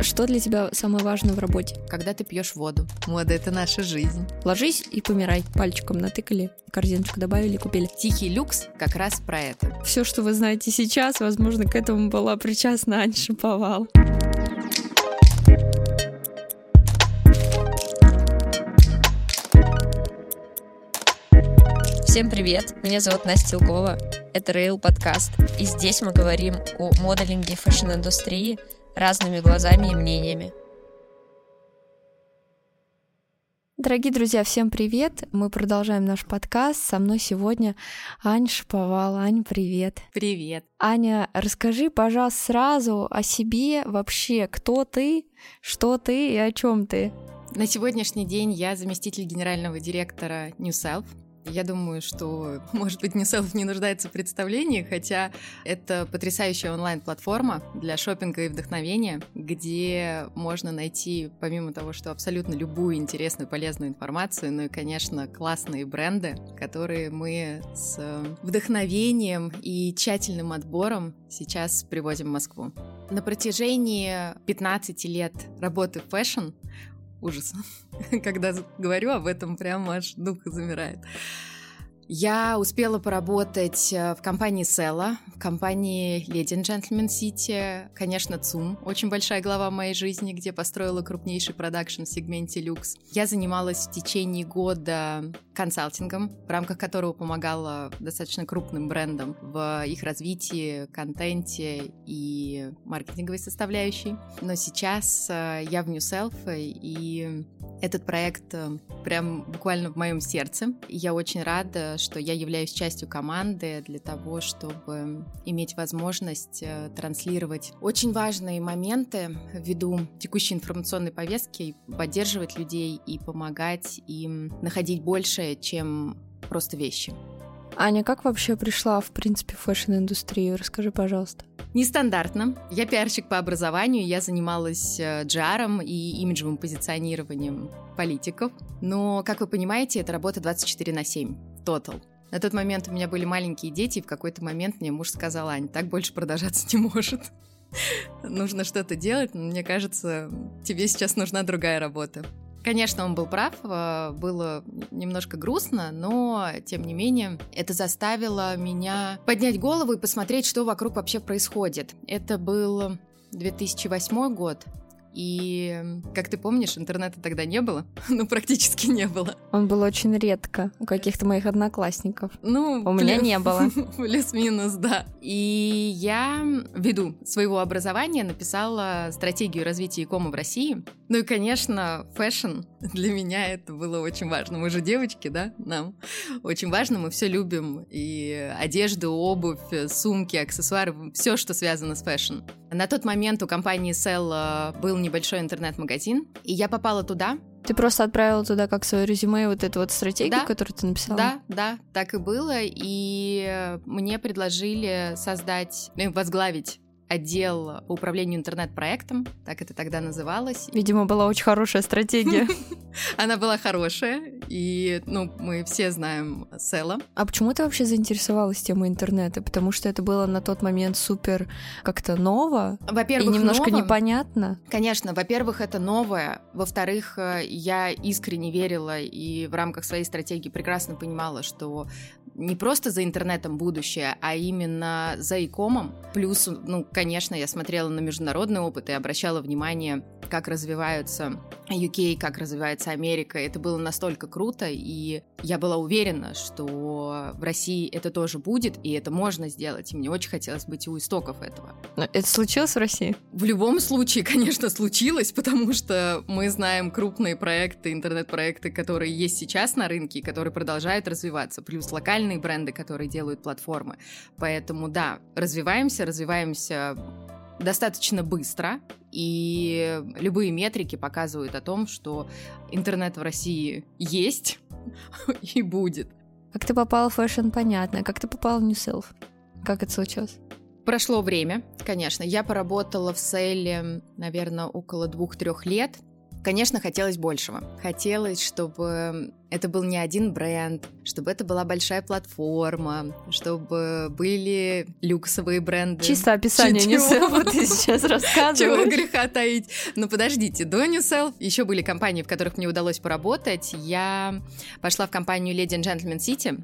Что для тебя самое важное в работе? Когда ты пьешь воду. Мода — это наша жизнь. Ложись и помирай. Пальчиком натыкали, корзиночку добавили, купили. Тихий люкс как раз про это. Все, что вы знаете сейчас, возможно, к этому была причастна Аня Шиповал. Всем привет! Меня зовут Настя Илгова. Это Rail подкаст. И здесь мы говорим о моделинге фэшн-индустрии — разными глазами и мнениями. Дорогие друзья, всем привет! Мы продолжаем наш подкаст. Со мной сегодня Аня Шаповал. Аня, привет! Привет! Аня, расскажи, пожалуйста, сразу о себе вообще, кто ты, что ты и о чем ты. На сегодняшний день я заместитель генерального директора NUSELF. Я думаю, что, может быть, NUSELF не нуждается в представлении, хотя это потрясающая онлайн-платформа для шопинга и вдохновения, где можно найти, помимо того, что абсолютно любую интересную, полезную информацию, ну и, конечно, классные бренды, которые мы с вдохновением и тщательным отбором сейчас привозим в Москву. На протяжении 15 лет работы в фэшн ужас. Когда говорю об этом, прям аж дух замирает. Я успела поработать э, в компании Села, в компании and Gentleman City, конечно, ЦУМ, очень большая глава моей жизни, где построила крупнейший продакшн в сегменте люкс. Я занималась в течение года консалтингом, в рамках которого помогала достаточно крупным брендам в их развитии, контенте и маркетинговой составляющей. Но сейчас э, я в New Self, и этот проект э, прям буквально в моем сердце. Я очень рада, что я являюсь частью команды для того, чтобы иметь возможность э, транслировать очень важные моменты ввиду текущей информационной повестки, поддерживать людей и помогать им находить большее, чем просто вещи. Аня, как вообще пришла, в принципе, в фэшн-индустрию? Расскажи, пожалуйста. Нестандартно. Я пиарщик по образованию, я занималась GR-ом э, и имиджевым позиционированием политиков. Но, как вы понимаете, это работа 24 на 7 тотал. На тот момент у меня были маленькие дети, и в какой-то момент мне муж сказал, Ань, так больше продолжаться не может. Нужно что-то делать, но мне кажется, тебе сейчас нужна другая работа. Конечно, он был прав, э, было немножко грустно, но, тем не менее, это заставило меня поднять голову и посмотреть, что вокруг вообще происходит. Это был 2008 год, и, как ты помнишь, интернета тогда не было. ну, практически не было. Он был очень редко у каких-то моих одноклассников. Ну, у меня не было. Плюс-минус, да. И я, ввиду своего образования, написала стратегию развития e-com а в России. Ну и, конечно, фэшн для меня это было очень важно. Мы же девочки, да, нам очень важно, мы все любим. И одежду, обувь, сумки, аксессуары, все, что связано с фэшн. На тот момент у компании Sela э, был небольшой интернет-магазин, и я попала туда. Ты просто отправила туда как свое резюме вот эту вот стратегию, да, которую ты написала? Да, да, так и было. И мне предложили создать, ну, возглавить отдел по управлению интернет-проектом, так это тогда называлось. Видимо, была очень хорошая стратегия. Она была хорошая, и, ну, мы все знаем Sela. А почему ты вообще заинтересовалась темой интернета? Потому что это было на тот момент супер как-то ново во-первых, и немножко ново. непонятно. Конечно, во-первых, это новое. Во-вторых, э, я искренне верила и в рамках своей стратегии прекрасно понимала, что не просто за интернетом будущее, а именно за икомом. Плюс, ну, конечно, я смотрела на международный опыт и обращала внимание, как развиваются UK, как развивается Америка. Это было настолько круто, и я была уверена, что в России это тоже будет, и это можно сделать. И мне очень хотелось быть у истоков этого. Но это случилось в России? В любом случае, конечно, случилось, потому что мы знаем крупные проекты, интернет-проекты, которые есть сейчас на рынке, которые продолжают развиваться, плюс локальные локальные бренды, которые делают платформы. Поэтому да, развиваемся, развиваемся достаточно быстро, и любые метрики показывают о том, что интернет в России есть и будет. Как ты попала в фэшн, понятно. Как ты попала в NUSELF? Как это случилось? Прошло время, конечно. Я поработала в сейле, наверное, около двух-трех лет. Конечно, хотелось большего. Хотелось, чтобы это был не один бренд, чтобы это была большая платформа, чтобы были люксовые бренды. Чисто описание Self ты сейчас рассказываешь. Чего греха таить. Но подождите, до Self еще были компании, в которых мне удалось поработать. Я пошла в компанию Lady and Gentleman City,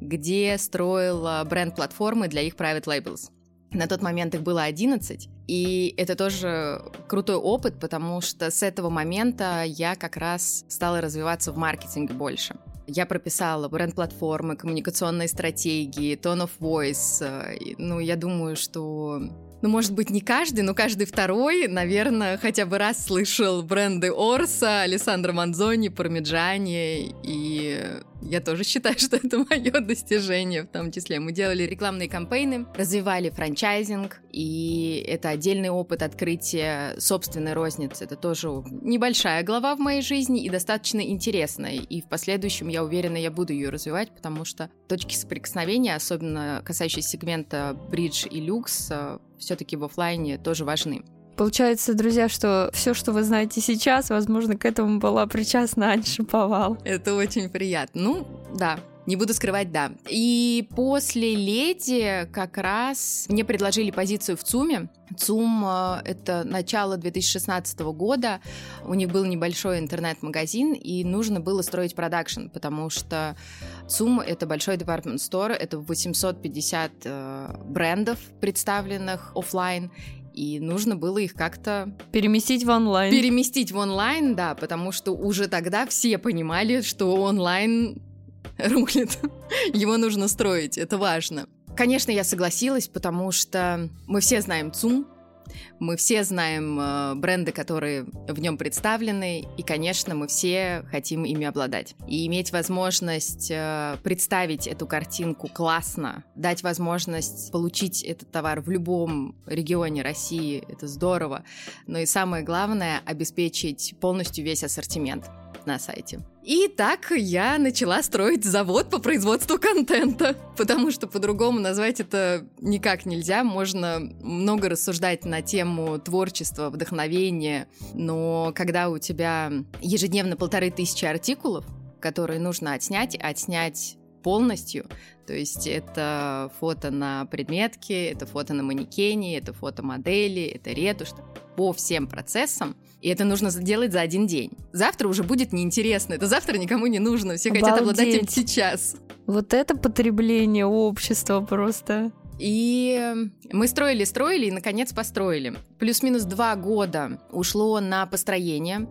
где строила бренд-платформы для их private labels. На тот момент их было 11, и это тоже крутой опыт, потому что с этого момента я как раз стала развиваться в маркетинге больше. Я прописала бренд-платформы, коммуникационные стратегии, tone of voice. Э, ну, я думаю, что ну, может быть, не каждый, но каждый второй, наверное, хотя бы раз слышал бренды Орса, Александра Манзони, Пармиджани, и я тоже считаю, что это мое достижение в том числе. Мы делали рекламные кампейны, развивали франчайзинг, и это отдельный опыт открытия собственной розницы. Это тоже небольшая глава в моей жизни и достаточно интересная. И в последующем, я уверена, я буду ее развивать, потому что точки соприкосновения, особенно касающиеся сегмента бридж и люкс, все-таки в офлайне тоже важны. Получается, друзья, что все, что вы знаете сейчас, возможно, к этому была причастна Аня Шиповал. Это очень приятно. Ну, да, не буду скрывать, да. И после «Леди» как раз мне предложили позицию в ЦУМе. ЦУМ э, — это начало 2016 года. У них был небольшой интернет-магазин, и нужно было строить продакшн, потому что ЦУМ — это большой департмент стор, это 850 э, брендов, представленных офлайн, и нужно было их как-то... Переместить в онлайн. Переместить в онлайн, да, потому что уже тогда все понимали, что онлайн рухнет. Его нужно строить, это важно. Конечно, я согласилась, потому что мы все знаем ЦУМ, мы все знаем э, бренды, которые в нем представлены, и, конечно, мы все хотим ими обладать. И иметь возможность э, представить эту картинку классно, дать возможность получить этот товар в любом регионе России, это здорово. Но и самое главное, обеспечить полностью весь ассортимент на сайте. И так я начала строить завод по производству контента, потому что по-другому назвать это никак нельзя. Можно много рассуждать на тему творчества, вдохновения, но когда у тебя ежедневно полторы тысячи артикулов, которые нужно отснять, отснять полностью. То есть это фото на предметке, это фото на манекене, это фото модели, это ретушь по всем процессам. И это нужно сделать за один день. Завтра уже будет неинтересно. Это завтра никому не нужно. Все Обалдеть. хотят обладать им сейчас. Вот это потребление общества просто. И мы строили, строили и, наконец, построили. Плюс-минус два года ушло на построение.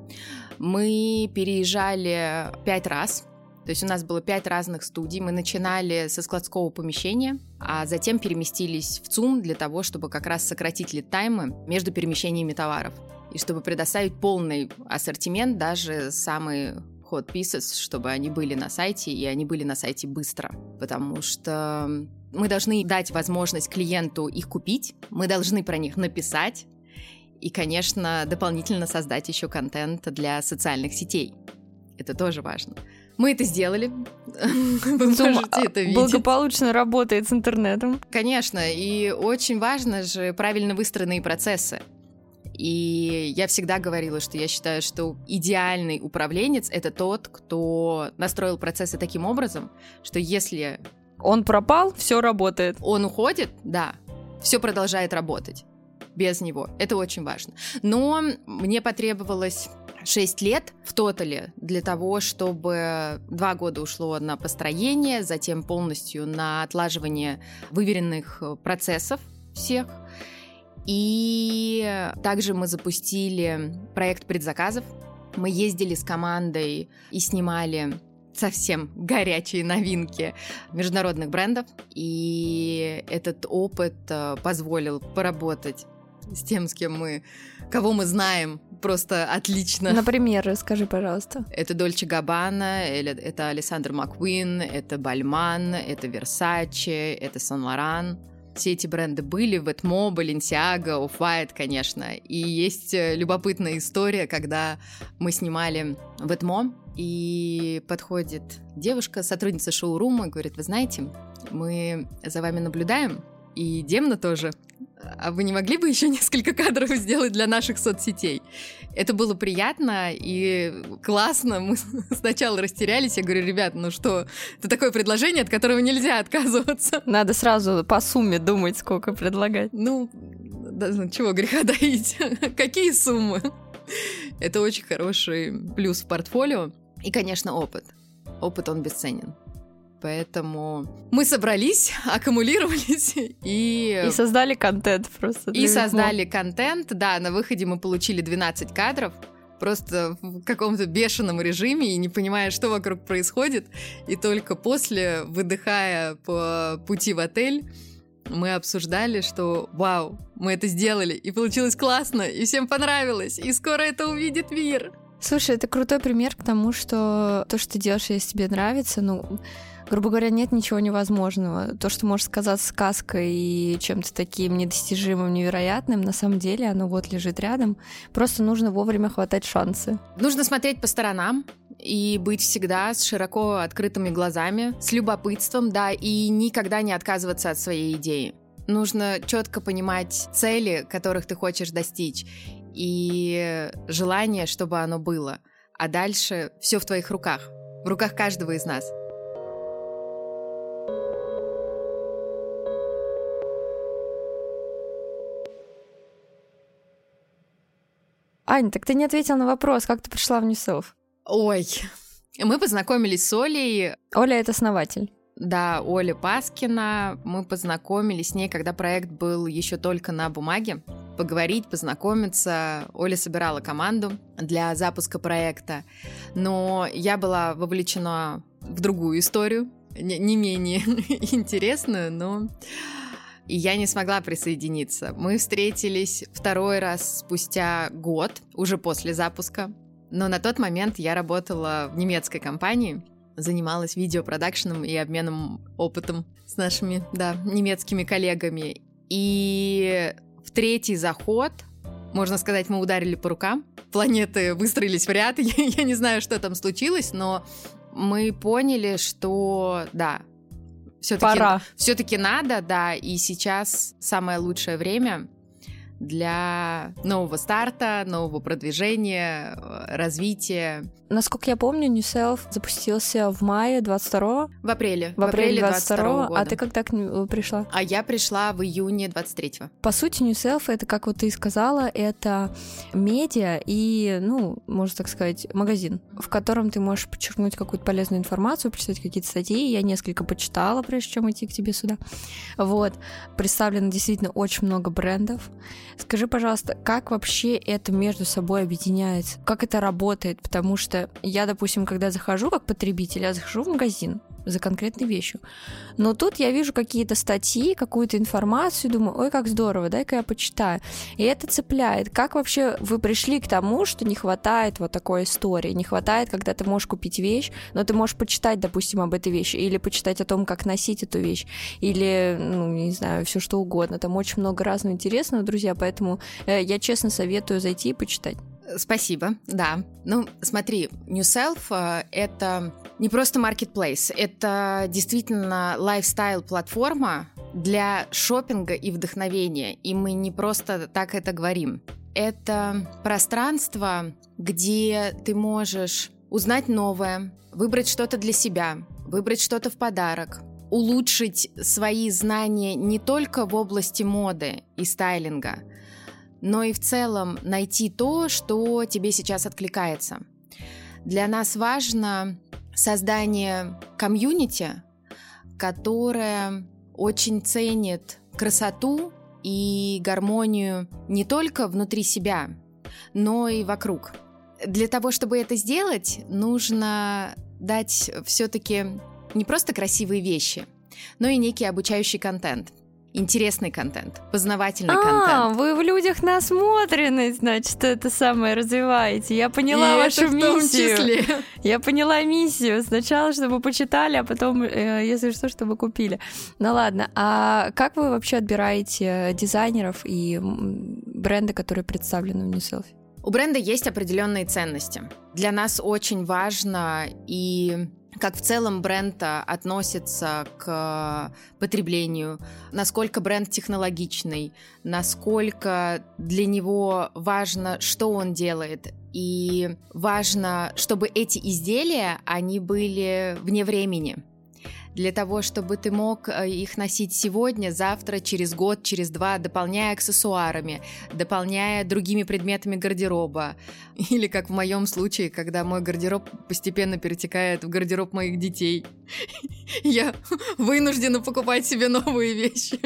Мы переезжали пять раз. То есть у нас было пять разных студий. Мы начинали со складского помещения, а затем переместились в ЦУМ для того, чтобы как раз сократить лид-таймы между перемещениями товаров и чтобы предоставить полный ассортимент, даже самые hot pieces, чтобы они были на сайте, и они были на сайте быстро. Потому что мы должны дать возможность клиенту их купить, мы должны про них написать, и, конечно, дополнительно создать еще контент для социальных сетей. Это тоже важно. Мы это сделали. Вы можете это видеть. Благополучно работает с интернетом. Конечно, и очень важно же правильно выстроенные процессы. И я всегда говорила, что я считаю, что идеальный управленец — это тот, кто настроил процессы таким образом, что если... Он пропал, все работает. Он уходит, да, все продолжает работать без него. Это очень важно. Но мне потребовалось 6 лет в тотале для того, чтобы два года ушло на построение, затем полностью на отлаживание выверенных э, процессов всех. И также мы запустили проект предзаказов. Мы ездили с командой и снимали совсем горячие новинки международных брендов. И этот опыт э, позволил поработать с тем, с кем мы, кого мы знаем просто отлично. Например, расскажи, пожалуйста. Это Дольче Габбана, это Александр Маккуин, это Бальман, это Версаче, это Сан Лоран. Все эти бренды были, в Ветмо, Balenciaga, Off-White, конечно. И есть э, любопытная история, когда мы снимали Ветмо, и подходит девушка, сотрудница шоурума, говорит, вы знаете, мы за вами наблюдаем, и Демна тоже. а вы не могли бы еще несколько кадров сделать для наших соцсетей? Это было приятно и классно. Мы сначала растерялись. Я говорю, ребят, ну что, это такое предложение, от которого нельзя отказываться. Надо сразу по сумме думать, сколько предлагать. Ну, да, ну, чего греха доить. Какие суммы? Это очень хороший плюс в портфолио. И, конечно, опыт. Опыт, он бесценен. Поэтому мы собрались, аккумулировались и... И создали контент просто. И создали контент, да, на выходе мы получили 12 кадров, просто в каком-то бешеном режиме и не понимая, что вокруг происходит. И только после, выдыхая по пути в отель, мы обсуждали, что вау, мы это сделали, и получилось классно, и всем понравилось, и скоро это увидит мир. Слушай, это крутой пример к тому, что то, что ты делаешь, если тебе нравится, ну, грубо говоря, нет ничего невозможного. То, что может сказаться сказкой и чем-то таким недостижимым, невероятным, на самом деле оно вот лежит рядом. Просто нужно вовремя хватать шансы. Нужно смотреть по сторонам и быть всегда с широко открытыми глазами, с любопытством, да, и никогда не отказываться от своей идеи. Нужно четко понимать цели, которых ты хочешь достичь, и желание, чтобы оно было. А дальше все в твоих руках, в руках каждого из нас. Ань, так ты не ответил на вопрос, как ты пришла в Ньюселф? Ой, мы познакомились с Олей. Оля — это основатель. Да, Оля Паскина. Мы познакомились с ней, когда проект был еще только на бумаге. Поговорить, познакомиться. Оля собирала команду для запуска проекта. Но я была вовлечена в другую историю, не менее интересную, но и я не смогла присоединиться. Мы встретились второй раз спустя год, уже после запуска. Но на тот момент я работала в немецкой компании, занималась видеопродакшеном и обменом опытом с нашими, да, немецкими коллегами. И в третий заход, можно сказать, мы ударили по рукам. Планеты выстроились в ряд. Я, я не знаю, что там случилось, но мы поняли, что да, все-таки, Пора. Все-таки надо, да, и сейчас самое лучшее время для нового старта, нового продвижения, э, развития. Насколько я помню, New Self запустился в мае 22 В апреле. В, в апреле 22 -го года. А ты когда к нему пришла? А я пришла в июне 23-го. По сути, New Self — это, как вот ты сказала, это медиа и, ну, можно так сказать, магазин, в котором ты можешь подчеркнуть какую-то полезную информацию, почитать какие-то статьи. Я несколько почитала, прежде чем идти к тебе сюда. Вот. Представлено действительно очень много брендов. Скажи, пожалуйста, как вообще это между собой объединяется? Как это работает? Потому что я, допустим, когда захожу как потребитель, я захожу в магазин, за конкретной вещью. Но тут я вижу какие-то статьи, какую-то информацию, думаю, ой, как здорово, дай-ка я почитаю. И это цепляет. Как вообще вы пришли к тому, что не хватает вот такой истории? Не хватает, когда ты можешь купить вещь, но ты можешь почитать, допустим, об этой вещи, или почитать о том, как носить эту вещь, или, ну, не знаю, все что угодно. Там очень много разного интересного, друзья, поэтому э, я честно советую зайти и почитать. Спасибо, да. Ну, смотри, New Self э, — это не просто marketplace, это действительно лайфстайл-платформа для шопинга и вдохновения. И мы не просто так это говорим. Это пространство, где ты можешь узнать новое, выбрать что-то для себя, выбрать что-то в подарок, улучшить свои знания не только в области моды и стайлинга — но и в целом найти то, что тебе сейчас откликается. Для нас важно создание комьюнити, которое очень ценит красоту и гармонию не только внутри себя, но и вокруг. Для того, чтобы это сделать, нужно дать все-таки не просто красивые вещи, но и некий обучающий контент – интересный контент, познавательный а, контент. А, вы в людях насмотренность, значит, это самое развиваете. Я поняла И вашу миссию. Числе. Я поняла миссию. Сначала, чтобы почитали, а потом, э, если что, чтобы купили. Ну ладно, а как вы вообще отбираете дизайнеров и бренды, которые представлены в New Selfie? У бренда есть определенные ценности. Для нас очень важно и как в целом бренд относится к потреблению, насколько бренд технологичный, насколько для него важно, что он делает, и важно, чтобы эти изделия, они были вне времени для того, чтобы ты мог э, их носить сегодня, завтра, через год, через два, дополняя аксессуарами, дополняя другими предметами гардероба. Или как в моем случае, когда мой гардероб постепенно перетекает в гардероб моих детей. Я вынуждена покупать себе новые вещи.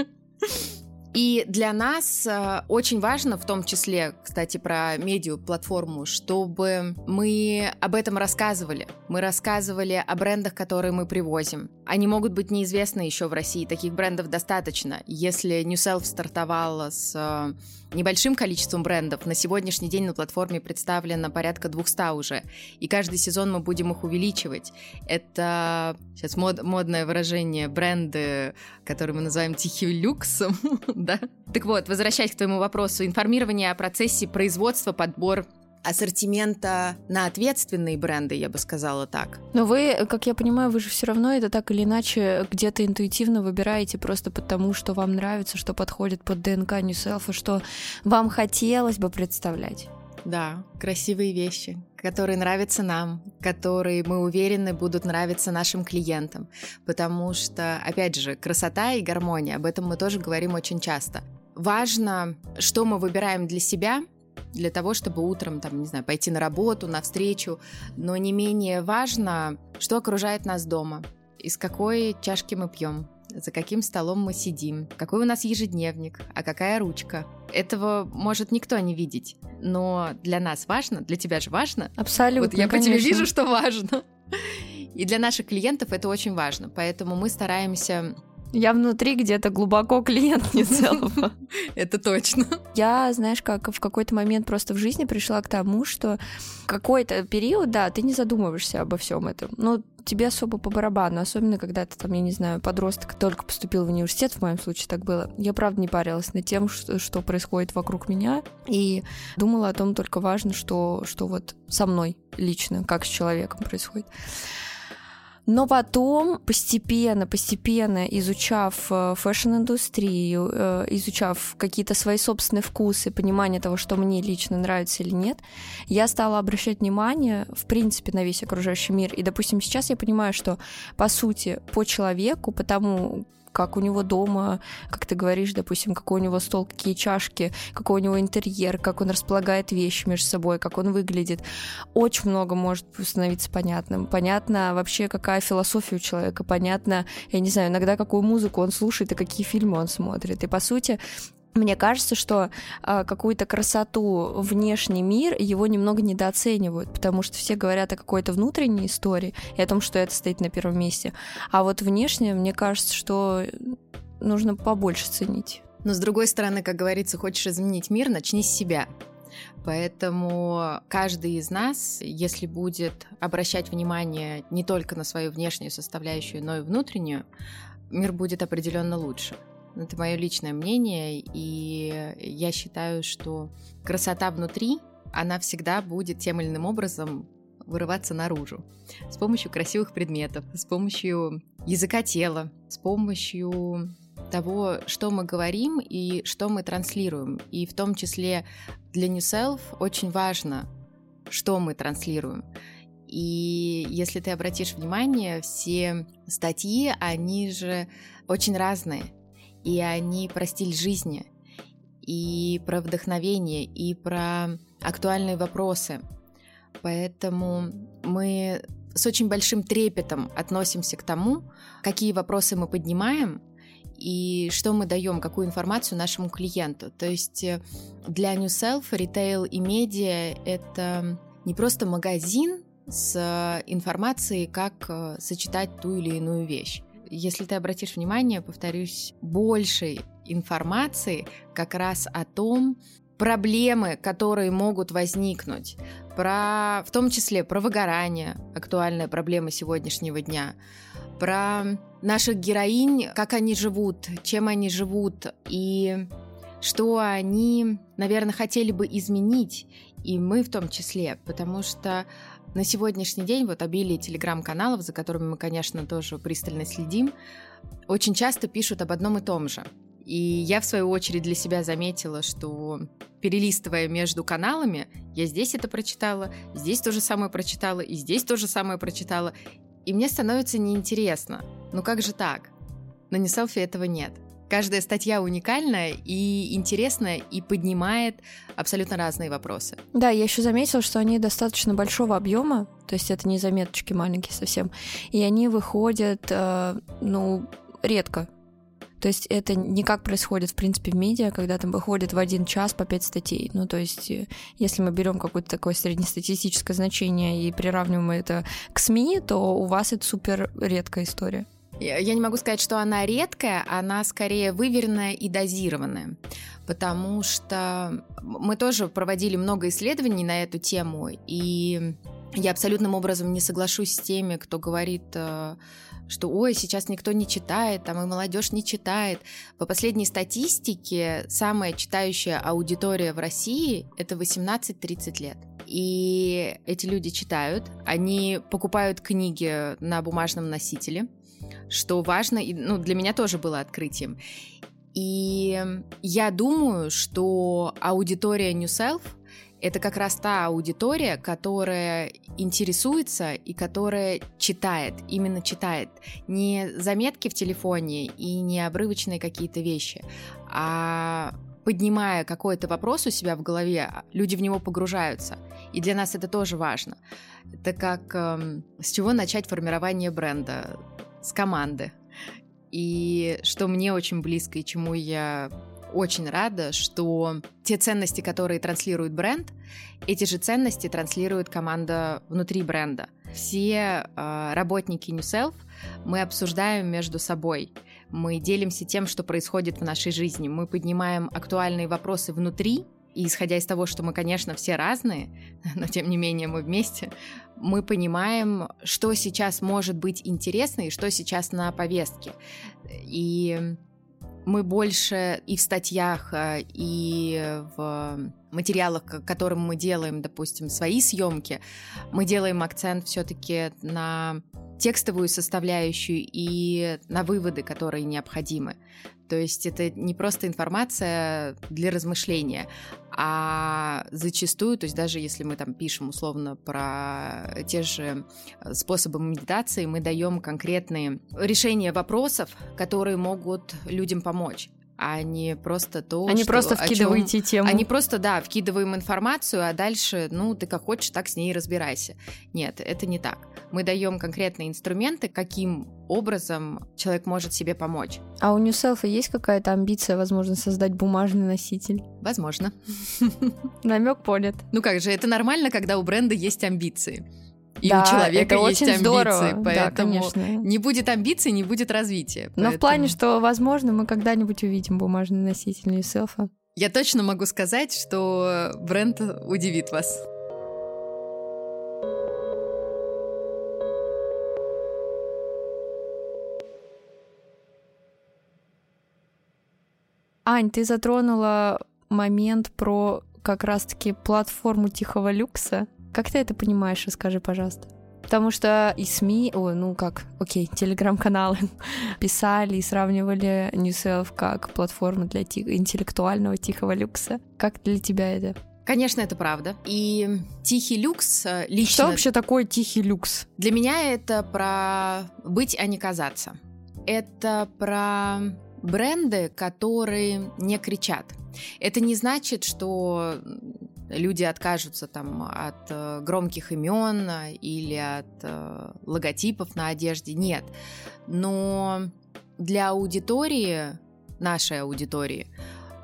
И для нас э, очень важно, в том числе, кстати, про медиа-платформу, чтобы мы об этом рассказывали. Мы рассказывали о брендах, которые мы привозим. Они могут быть неизвестны еще в России, таких брендов достаточно. Если New Self стартовала с э, небольшим количеством брендов. На сегодняшний день на платформе представлено порядка 200 уже. И каждый сезон мы будем их увеличивать. Это сейчас мод, модное выражение бренды, которые мы называем тихим люксом. да? Так вот, возвращаясь к твоему вопросу, информирование о процессе производства, подбор ассортимента на ответственные бренды, я бы сказала так. Но вы, как я понимаю, вы же все равно это так или иначе где-то интуитивно выбираете просто потому, что вам нравится, что подходит под ДНК New Self, и что вам хотелось бы представлять. Да, красивые вещи, которые нравятся нам, которые, мы уверены, будут нравиться нашим клиентам. Потому что, опять же, красота и гармония, об этом мы тоже говорим очень часто. Важно, что мы выбираем для себя – для того, чтобы утром, там, не знаю, пойти на работу, на встречу. Но не менее важно, что окружает нас дома, из какой чашки мы пьем, за каким столом мы сидим, какой у нас ежедневник, а какая ручка. Этого может никто не видеть. Но для нас важно, для тебя же важно. Абсолютно. Вот я по тебе вижу, что важно. И для наших клиентов это очень важно. Поэтому мы стараемся я внутри где-то глубоко клиент не целого. Это точно. Я, знаешь, как в какой-то момент просто в жизни пришла к тому, что какой-то период, да, ты не задумываешься обо всем этом. Но тебе особо по барабану, особенно когда ты там, я не знаю, подросток только поступил в университет, в моем случае так было. Я правда не парилась над тем, что, что происходит вокруг меня, и думала о том только важно, что, что вот со мной лично, как с человеком происходит. Но потом, постепенно, постепенно изучав э, фэшн-индустрию, э, изучав какие-то свои собственные вкусы, понимание того, что мне лично нравится или нет, я стала обращать внимание, в принципе, на весь окружающий мир. И, допустим, сейчас я понимаю, что, по сути, по человеку, по тому, как у него дома, как ты говоришь, допустим, какой у него стол, какие чашки, какой у него интерьер, как он располагает вещи между собой, как он выглядит. Очень много может становиться понятным. Понятно вообще, какая философия у человека, понятно, я не знаю, иногда какую музыку он слушает и какие фильмы он смотрит. И, по сути, мне кажется, что э, какую-то красоту внешний мир его немного недооценивают, потому что все говорят о какой-то внутренней истории и о том, что это стоит на первом месте. А вот внешне, мне кажется, что нужно побольше ценить. Но с другой стороны, как говорится, хочешь изменить мир, начни с себя. Поэтому каждый из нас, если будет обращать внимание не только на свою внешнюю составляющую, но и внутреннюю, мир будет определенно лучше. Это мое личное мнение, и я считаю, что красота внутри, она всегда будет тем или иным образом вырываться наружу. С помощью красивых предметов, с помощью языка тела, с помощью того, что мы говорим и что мы транслируем. И в том числе для New Self очень важно, что мы транслируем. И если ты обратишь внимание, все статьи, они же очень разные и они про стиль жизни, и про вдохновение, и про актуальные вопросы. Поэтому мы с очень большим трепетом относимся к тому, какие вопросы мы поднимаем и что мы даем, какую информацию нашему клиенту. То есть э, для New Self ритейл и медиа — это не просто магазин с информацией, как э, сочетать ту или иную вещь если ты обратишь внимание, повторюсь, большей информации как раз о том, проблемы, которые могут возникнуть, про, в том числе про выгорание, актуальная проблема сегодняшнего дня, про наших героинь, как они живут, чем они живут и что они, наверное, хотели бы изменить, и мы в том числе, потому что На сегодняшний день вот обилие телеграм-каналов, за которыми мы, конечно, тоже пристально следим, очень часто пишут об одном и том же. И я, в свою очередь, для себя заметила, что перелистывая между каналами, я здесь это прочитала, здесь то же самое прочитала, и здесь то же самое прочитала. И мне становится неинтересно. Ну как же так? На неселфи этого нет. Каждая статья уникальная и интересная и поднимает абсолютно разные вопросы. Да, я еще заметила, что они достаточно большого объема, то есть это не заметочки маленькие совсем, и они выходят, э, ну, редко. То есть это не как происходит, в принципе, в медиа, когда там выходит в один час по пять статей. Ну, то есть э, если мы берем какое-то такое среднестатистическое значение и приравниваем это к СМИ, то у вас это супер редкая история. Я не могу сказать, что она редкая, она скорее выверенная и дозированная, потому что мы тоже проводили много исследований на эту тему, и я абсолютным образом не соглашусь с теми, кто говорит, э, что ой, сейчас никто не читает, там и молодежь не читает. По последней статистике, самая читающая аудитория в России это 18-30 лет. И эти люди читают, они покупают книги на бумажном носителе, что важно, и, ну, для меня тоже было открытием. И я думаю, что аудитория New Self — это как раз та аудитория, которая интересуется и которая читает, именно читает. Не заметки в телефоне и не обрывочные какие-то вещи, а поднимая какой-то вопрос у себя в голове, люди в него погружаются. И для нас это тоже важно. Это как э, с чего начать формирование бренда? С команды. И что мне очень близко и чему я очень рада, что те ценности, которые транслирует бренд, эти же ценности транслирует команда внутри бренда. Все э, работники New Self мы обсуждаем между собой. Мы делимся тем, что происходит в нашей жизни. Мы поднимаем актуальные вопросы внутри и исходя из того, что мы, конечно, все разные, но тем не менее мы вместе, мы понимаем, что сейчас может быть интересно и что сейчас на повестке. И мы больше и в статьях, э, и в материалах, которым мы делаем, допустим, свои съемки, мы делаем акцент все-таки на текстовую составляющую и на выводы, которые необходимы. То есть это не просто информация для размышления, а зачастую, то есть даже если мы там пишем условно про те же э, способы медитации, мы даем конкретные решения вопросов, которые могут людям помочь а не просто то, Они что, просто вкидываете чем... тему. Они просто, да, вкидываем информацию, а дальше, ну, ты как хочешь, так с ней разбирайся. Нет, это не так. Мы даем конкретные инструменты, каким образом человек может себе помочь. А у NewSelf есть какая-то амбиция, возможно, создать бумажный носитель? Возможно. Намек понят. Ну как же, это нормально, когда у бренда есть амбиции. И да, у человека это есть очень амбиции, здорово. поэтому да, не будет амбиций, не будет развития. Но поэтому... в плане, что, возможно, мы когда-нибудь увидим бумажный носитель Юселфа. Я точно могу сказать, что бренд удивит вас. Ань, ты затронула момент про как раз-таки платформу Тихого Люкса. Как ты это понимаешь, расскажи, пожалуйста. Потому что и СМИ, ой, ну как, окей, телеграм-каналы писали и сравнивали NewSelf как платформу для ти- интеллектуального тихого люкса. Как для тебя это? Конечно, это правда. И тихий люкс э, лично... Что вообще такое тихий люкс? Для меня это про быть, а не казаться. Это про бренды, которые не кричат. Это не значит, что люди откажутся там от э, громких имен или от э, логотипов на одежде. Нет. Но для аудитории, нашей аудитории,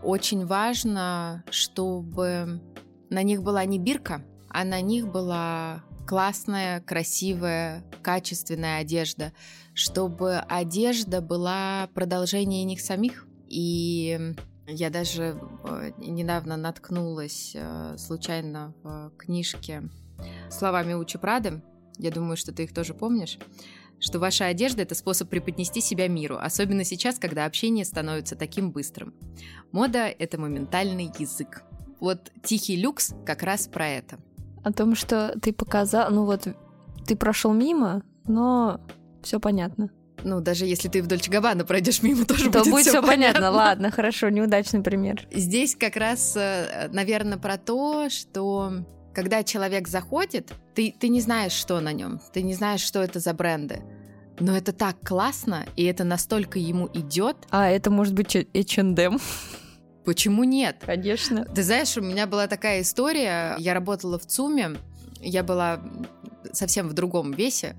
очень важно, чтобы на них была не бирка, а на них была классная, красивая, качественная одежда, чтобы одежда была продолжением них самих. И я даже э, недавно наткнулась э, случайно в книжке словами Учи Прады. Я думаю, что ты их тоже помнишь что ваша одежда – это способ преподнести себя миру, особенно сейчас, когда общение становится таким быстрым. Мода – это моментальный язык. Вот «Тихий люкс» как раз про это. О том, что ты показал, ну вот, ты прошел мимо, но все понятно. Ну, даже если ты вдоль Габбана пройдешь мимо, тоже То будет, будет все понятно. понятно. Ладно, хорошо, неудачный пример. Здесь как раз, наверное, про то, что когда человек заходит, ты, ты не знаешь, что на нем, ты не знаешь, что это за бренды. Но это так классно, и это настолько ему идет. А это может быть H&M. Почему нет? Конечно. Ты знаешь, у меня была такая история. Я работала в ЦУМе, я была совсем в другом весе.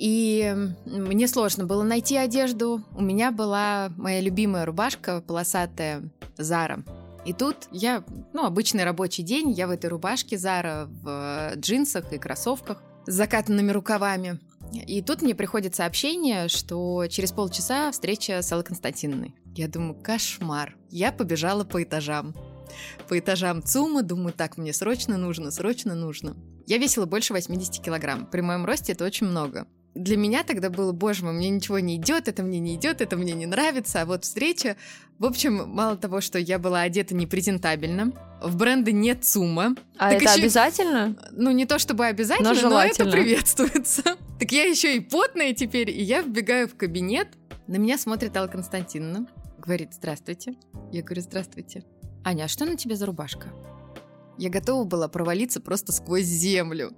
И мне сложно было найти одежду. У меня была моя любимая рубашка полосатая Зара. И тут я, ну, обычный рабочий день, я в этой рубашке Зара в джинсах и кроссовках с закатанными рукавами. И тут мне приходит сообщение, что через полчаса встреча с Аллой Константиновной. Я думаю, кошмар. Я побежала по этажам. По этажам ЦУМа, думаю, так, мне срочно нужно, срочно нужно. Я весила больше 80 килограмм. При моем росте это очень много. Для меня тогда было, боже мой, мне ничего не идет, это мне не идет, это мне не нравится. А вот встреча, в общем, мало того, что я была одета непрезентабельно, в бренде нет ЦУМа. А это еще... обязательно? Ну, не то чтобы обязательно, но, но это приветствуется. Так я еще и потная теперь, и я вбегаю в кабинет. На меня смотрит Алла Константиновна, говорит, здравствуйте. Я говорю, здравствуйте. Аня, а что на тебе за рубашка? Я готова была провалиться просто сквозь землю.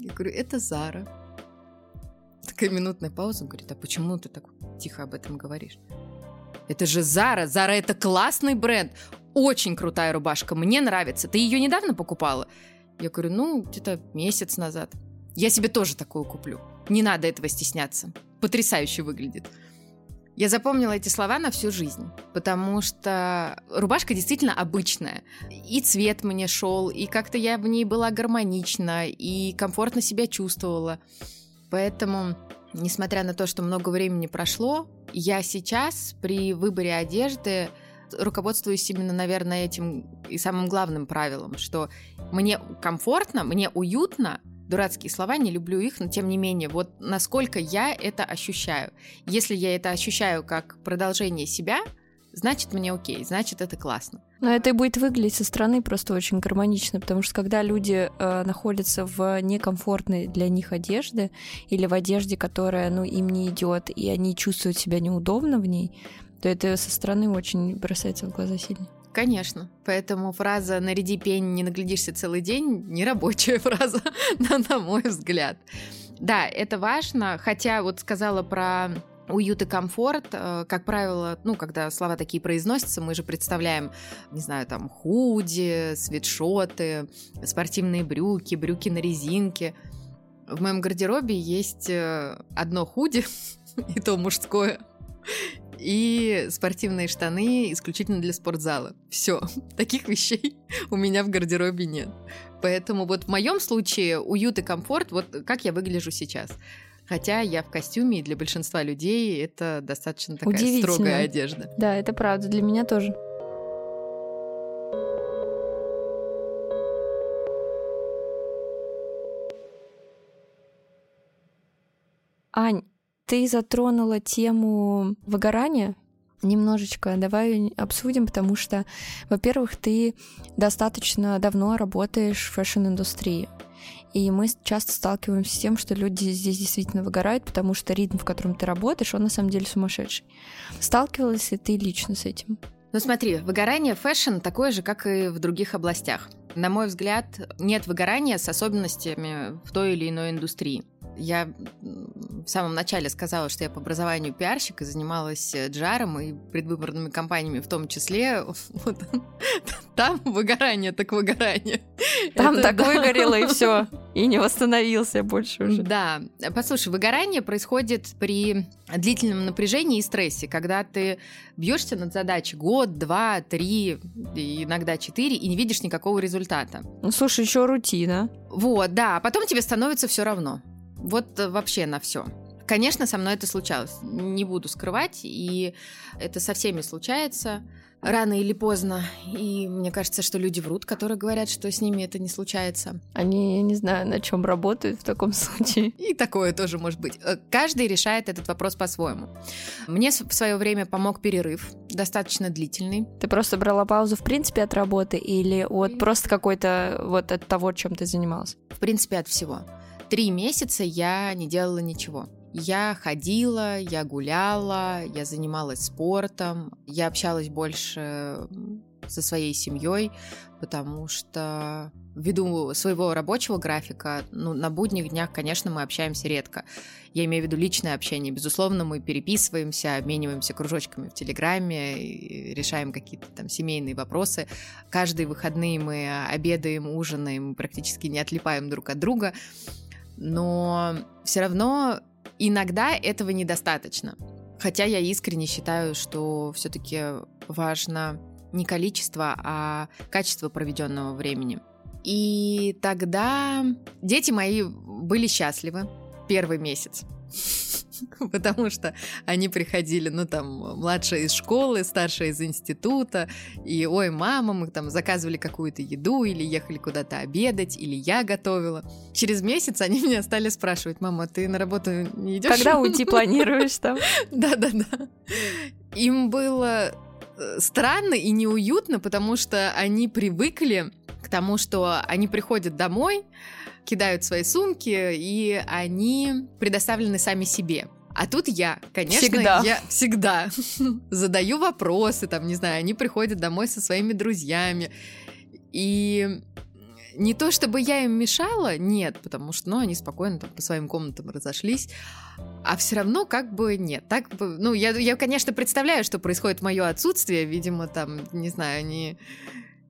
Я говорю, это Зара. Такая минутная пауза, говорит, а почему ты так тихо об этом говоришь? Это же Зара, Зара это классный бренд, очень крутая рубашка, мне нравится. Ты ее недавно покупала? Я говорю, ну, где-то месяц назад. Я себе тоже такую куплю. Не надо этого стесняться. Потрясающе выглядит. Я запомнила эти слова на всю жизнь, потому что рубашка действительно обычная. И цвет мне шел, и как-то я в ней была гармонична, и комфортно себя чувствовала. Поэтому, несмотря на то, что много времени прошло, я сейчас при выборе одежды руководствуюсь именно, наверное, этим и самым главным правилом, что мне комфортно, мне уютно, дурацкие слова, не люблю их, но тем не менее, вот насколько я это ощущаю. Если я это ощущаю как продолжение себя, значит мне окей, значит это классно. Но это и будет выглядеть со стороны просто очень гармонично, потому что когда люди э, находятся в некомфортной для них одежде или в одежде, которая ну, им не идет, и они чувствуют себя неудобно в ней, то это со стороны очень бросается в глаза сильно. Конечно. Поэтому фраза «наряди пень, не наглядишься целый день» — не рабочая фраза, на мой взгляд. Да, это важно, хотя вот сказала про уют и комфорт, э, как правило, ну, когда слова такие произносятся, мы же представляем, не знаю, там, худи, свитшоты, спортивные брюки, брюки на резинке. В моем гардеробе есть э, одно худи, и то мужское, и спортивные штаны исключительно для спортзала. Все, таких вещей у меня в гардеробе нет. Поэтому вот в моем случае уют и комфорт, вот как я выгляжу сейчас. Хотя я в костюме, и для большинства людей это достаточно такая строгая одежда. Да, это правда, для меня тоже. Ань, ты затронула тему выгорания немножечко. Давай обсудим, потому что, во-первых, ты достаточно давно работаешь в фэшн-индустрии. И мы часто сталкиваемся с тем, что люди здесь действительно выгорают, потому что ритм, в котором ты работаешь, он на самом деле сумасшедший. Сталкивалась ли ты лично с этим? Ну смотри, выгорание в фэшн такое же, как и в других областях. На мой взгляд, нет выгорания с особенностями в той или иной индустрии. Я в самом начале сказала, что я по образованию пиарщик и занималась э, джаром и предвыборными кампаниями в том числе. Вот, там выгорание, так выгорание. Там Это, так да. выгорело и все, и не восстановился больше уже. Да, послушай, выгорание происходит при длительном напряжении и стрессе, когда ты бьешься над задачей год, два, три, иногда четыре, и не видишь никакого результата. Ну, слушай, еще рутина. Вот, да, а потом тебе становится все равно. Вот э, вообще на все. Конечно, со мной это случалось, не буду скрывать, и это со всеми случается. Рано или поздно. И мне кажется, что люди врут, которые говорят, что с ними это не случается. Они, я не знаю, на чем работают в таком случае. И такое тоже может быть. Э, каждый решает этот вопрос по-своему. Мне в свое время помог перерыв, достаточно длительный. Ты просто брала паузу в принципе от работы или от просто какой-то вот от того, чем ты занималась? В принципе, от всего. Три месяца я не делала ничего. Я ходила, я гуляла, я занималась спортом, я общалась больше со своей семьей, потому что ввиду своего рабочего графика, ну, на будних днях, конечно, мы общаемся редко. Я имею в виду личное общение. Безусловно, мы переписываемся, обмениваемся кружочками в Телеграме, решаем какие-то там семейные вопросы. Каждые выходные мы обедаем, ужинаем, практически не отлипаем друг от друга. Но все равно Иногда этого недостаточно. Хотя я искренне считаю, что все-таки важно не количество, а качество проведенного времени. И тогда дети мои были счастливы первый месяц. потому что они приходили, ну, там, младшая из школы, старшая из института, и, ой, мама, мы там заказывали какую-то еду, или ехали куда-то обедать, или я готовила. Через месяц они меня стали спрашивать, мама, ты на работу не идешь? Когда уйти планируешь там? Да-да-да. Им было э, странно и неуютно, потому что они привыкли к тому, что они приходят домой, кидают свои сумки, и они предоставлены сами себе. А тут я, конечно, всегда. я всегда задаю вопросы, там, не знаю, они приходят домой со своими друзьями. И не то чтобы я им мешала, нет, потому что, ну, они спокойно там по своим комнатам разошлись, а все равно как бы нет. Так, ну, я, я, конечно, представляю, что происходит мое отсутствие, видимо, там, не знаю, они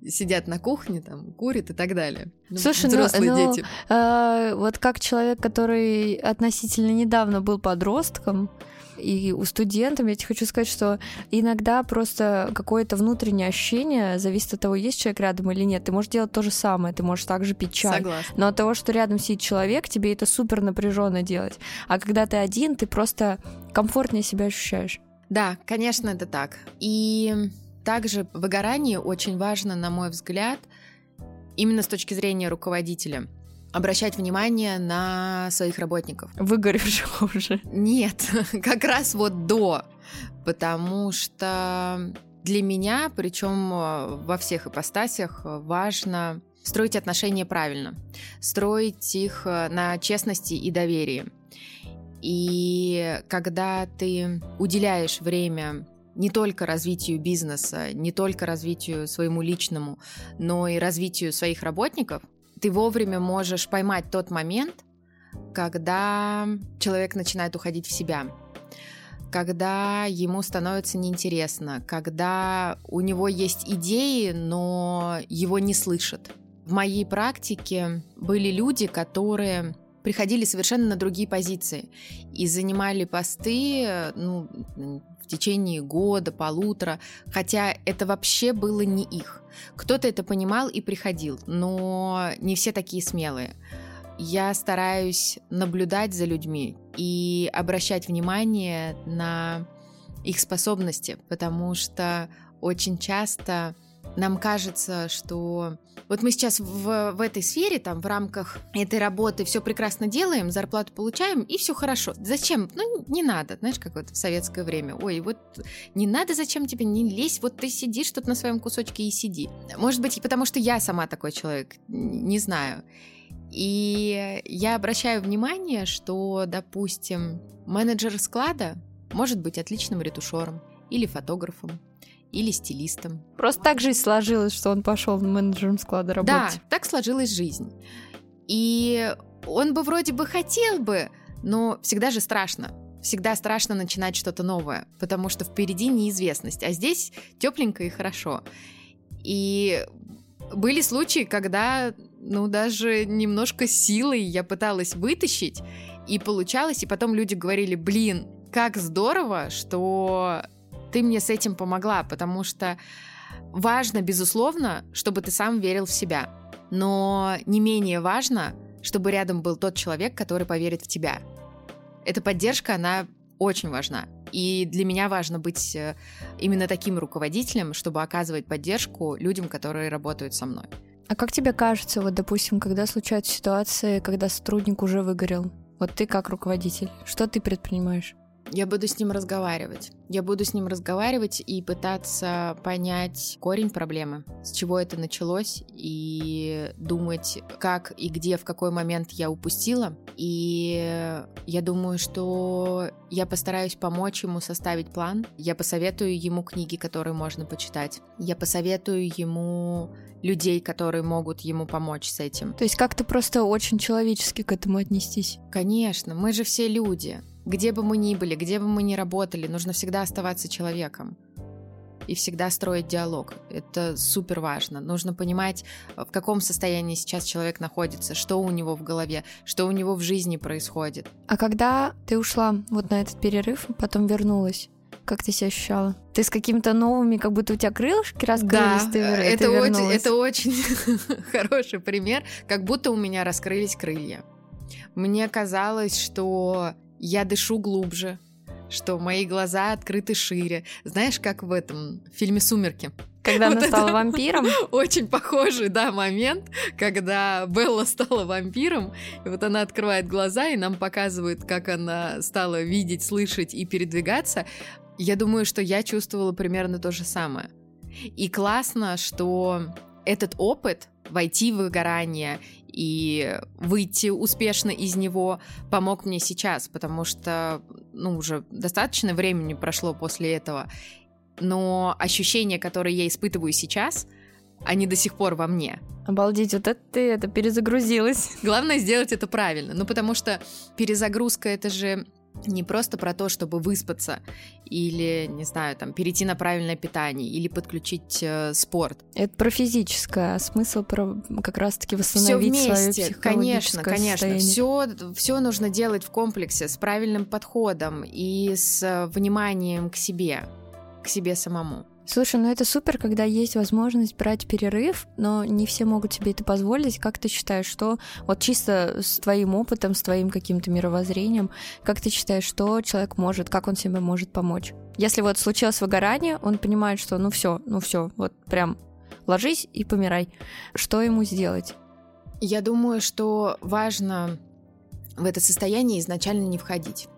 сидят на кухне, там, курят и так далее. Ну, Слушай, ну, взрослые ну, дети. Э, вот как человек, который относительно недавно был подростком, и у студентов, я тебе хочу сказать, что иногда просто какое-то внутреннее ощущение зависит от того, есть человек рядом или нет. Ты можешь делать то же самое, ты можешь также пить чай. Согласна. Но от того, что рядом сидит человек, тебе это супер напряженно делать. А когда ты один, ты просто комфортнее себя ощущаешь. Да, конечно, это так. И также выгорание очень важно, на мой взгляд, именно с точки зрения руководителя обращать внимание на своих работников. Выгоревших уже. Нет, как раз вот до. Потому что для меня, причем э, во всех ипостасях, важно строить отношения правильно, строить их э, на честности и доверии. И когда ты уделяешь время не только развитию бизнеса, не только развитию своему личному, но и развитию своих работников, ты вовремя можешь поймать тот момент, когда человек начинает уходить в себя, когда ему становится неинтересно, когда у него есть идеи, но его не слышат. В моей практике были люди, которые приходили совершенно на другие позиции и занимали посты, ну, в течение года, полутора, хотя это вообще было не их. Кто-то это понимал и приходил, но не все такие смелые. Я стараюсь наблюдать за людьми и обращать внимание на их способности, потому что очень часто нам кажется, что вот мы сейчас в, в этой сфере, там, в рамках этой работы все прекрасно делаем, зарплату получаем, и все хорошо. Зачем? Ну, не надо, знаешь, как вот в советское время. Ой, вот не надо, зачем тебе, не лезь, вот ты сидишь тут на своем кусочке и сиди. Может быть, потому что я сама такой человек, не знаю. И я обращаю внимание, что, допустим, менеджер склада может быть отличным ретушером или фотографом, или стилистом. Просто так жизнь сложилась, что он пошел менеджером склада работать. Да, так сложилась жизнь. И он бы вроде бы хотел бы, но всегда же страшно. Всегда страшно начинать что-то новое, потому что впереди неизвестность, а здесь тепленько и хорошо. И были случаи, когда, ну, даже немножко силой я пыталась вытащить, и получалось, и потом люди говорили, блин, как здорово, что ты мне с этим помогла, потому что важно, безусловно, чтобы ты сам верил в себя. Но не менее важно, чтобы рядом был тот человек, который поверит в тебя. Эта поддержка, она очень важна. И для меня важно быть э, именно таким руководителем, чтобы оказывать поддержку людям, которые работают со мной. А как тебе кажется, вот, допустим, когда случаются ситуации, когда сотрудник уже выгорел, вот ты как руководитель, что ты предпринимаешь? Я буду с ним разговаривать. Я буду с ним разговаривать и пытаться понять корень проблемы, с чего это началось, и думать, как и где, в какой момент я упустила. И я думаю, что я постараюсь помочь ему составить план. Я посоветую ему книги, которые можно почитать. Я посоветую ему людей, которые могут ему помочь с этим. То есть как-то просто очень человечески к этому отнестись? Конечно, мы же все люди. Где бы мы ни были, где бы мы ни работали, нужно всегда оставаться человеком и всегда строить диалог. Это супер важно. Нужно понимать, в каком состоянии сейчас человек находится, что у него в голове, что у него в жизни происходит. А когда ты ушла вот на этот перерыв, потом вернулась, как ты себя ощущала? Ты с какими-то новыми, как будто у тебя крылышки раскрылись, да, ты, это ты очень, это очень хороший пример, как будто у меня раскрылись крылья. Мне казалось, что я дышу глубже, что мои глаза открыты шире. Знаешь, как в этом фильме «Сумерки»? Когда вот она стала вампиром? Очень похожий, да, момент, когда Белла стала вампиром, и вот она открывает глаза, и нам показывают, как она стала видеть, слышать и передвигаться. Я думаю, что я чувствовала примерно то же самое. И классно, что этот опыт войти в выгорание и выйти успешно из него помог мне сейчас, потому что, ну, уже достаточно времени прошло после этого, но ощущения, которые я испытываю сейчас, они до сих пор во мне. Обалдеть, вот это ты, это перезагрузилась. Главное сделать это правильно, ну потому что перезагрузка это же не просто про то, чтобы выспаться или, не знаю, там, перейти на правильное питание или подключить э, спорт. Это про физическое, а смысл про как раз-таки восстановить все вместе, свое конечно, конечно. Все, все нужно делать в комплексе с правильным подходом и с вниманием к себе, к себе самому. Слушай, ну это супер, когда есть возможность брать перерыв, но не все могут себе это позволить. Как ты считаешь, что вот чисто с твоим опытом, с твоим каким-то мировоззрением, как ты считаешь, что человек может, как он себе может помочь? Если вот случилось выгорание, он понимает, что ну все, ну все, вот прям ложись и помирай. Что ему сделать? Я думаю, что важно в это состояние изначально не входить.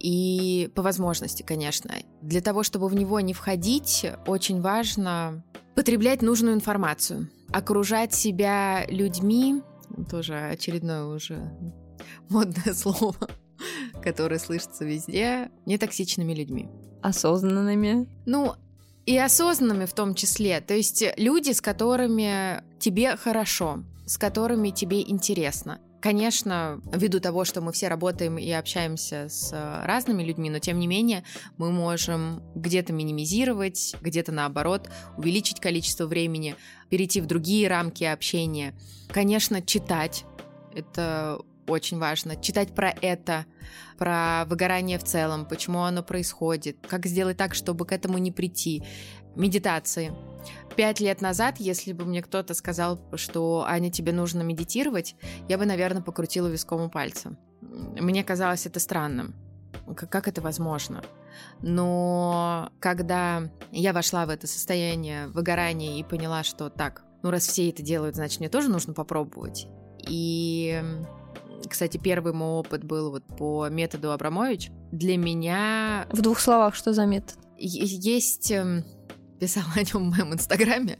И по возможности, конечно. Для того, чтобы в него не входить, очень важно потреблять нужную информацию, окружать себя людьми, тоже очередное уже модное слово, которое слышится везде, нетоксичными людьми. Осознанными? Ну, и осознанными в том числе. То есть люди, с которыми тебе хорошо, с которыми тебе интересно. Конечно, ввиду того, что мы все работаем и общаемся с э, разными людьми, но тем не менее мы можем где-то минимизировать, где-то наоборот увеличить количество времени, перейти в другие рамки общения. Конечно, читать. Это очень важно. Читать про это, про выгорание в целом, почему оно происходит, как сделать так, чтобы к этому не прийти. Медитации пять лет назад, если бы мне кто-то сказал, что Аня, тебе нужно медитировать, я бы, наверное, покрутила виском у пальца. Мне казалось это странным. Как это возможно? Но когда я вошла в это состояние выгорания и поняла, что так, ну раз все это делают, значит, мне тоже нужно попробовать. И, кстати, первый мой опыт был вот по методу Абрамович. Для меня... В двух словах, что за метод? Есть эм, писала о нем в моем инстаграме.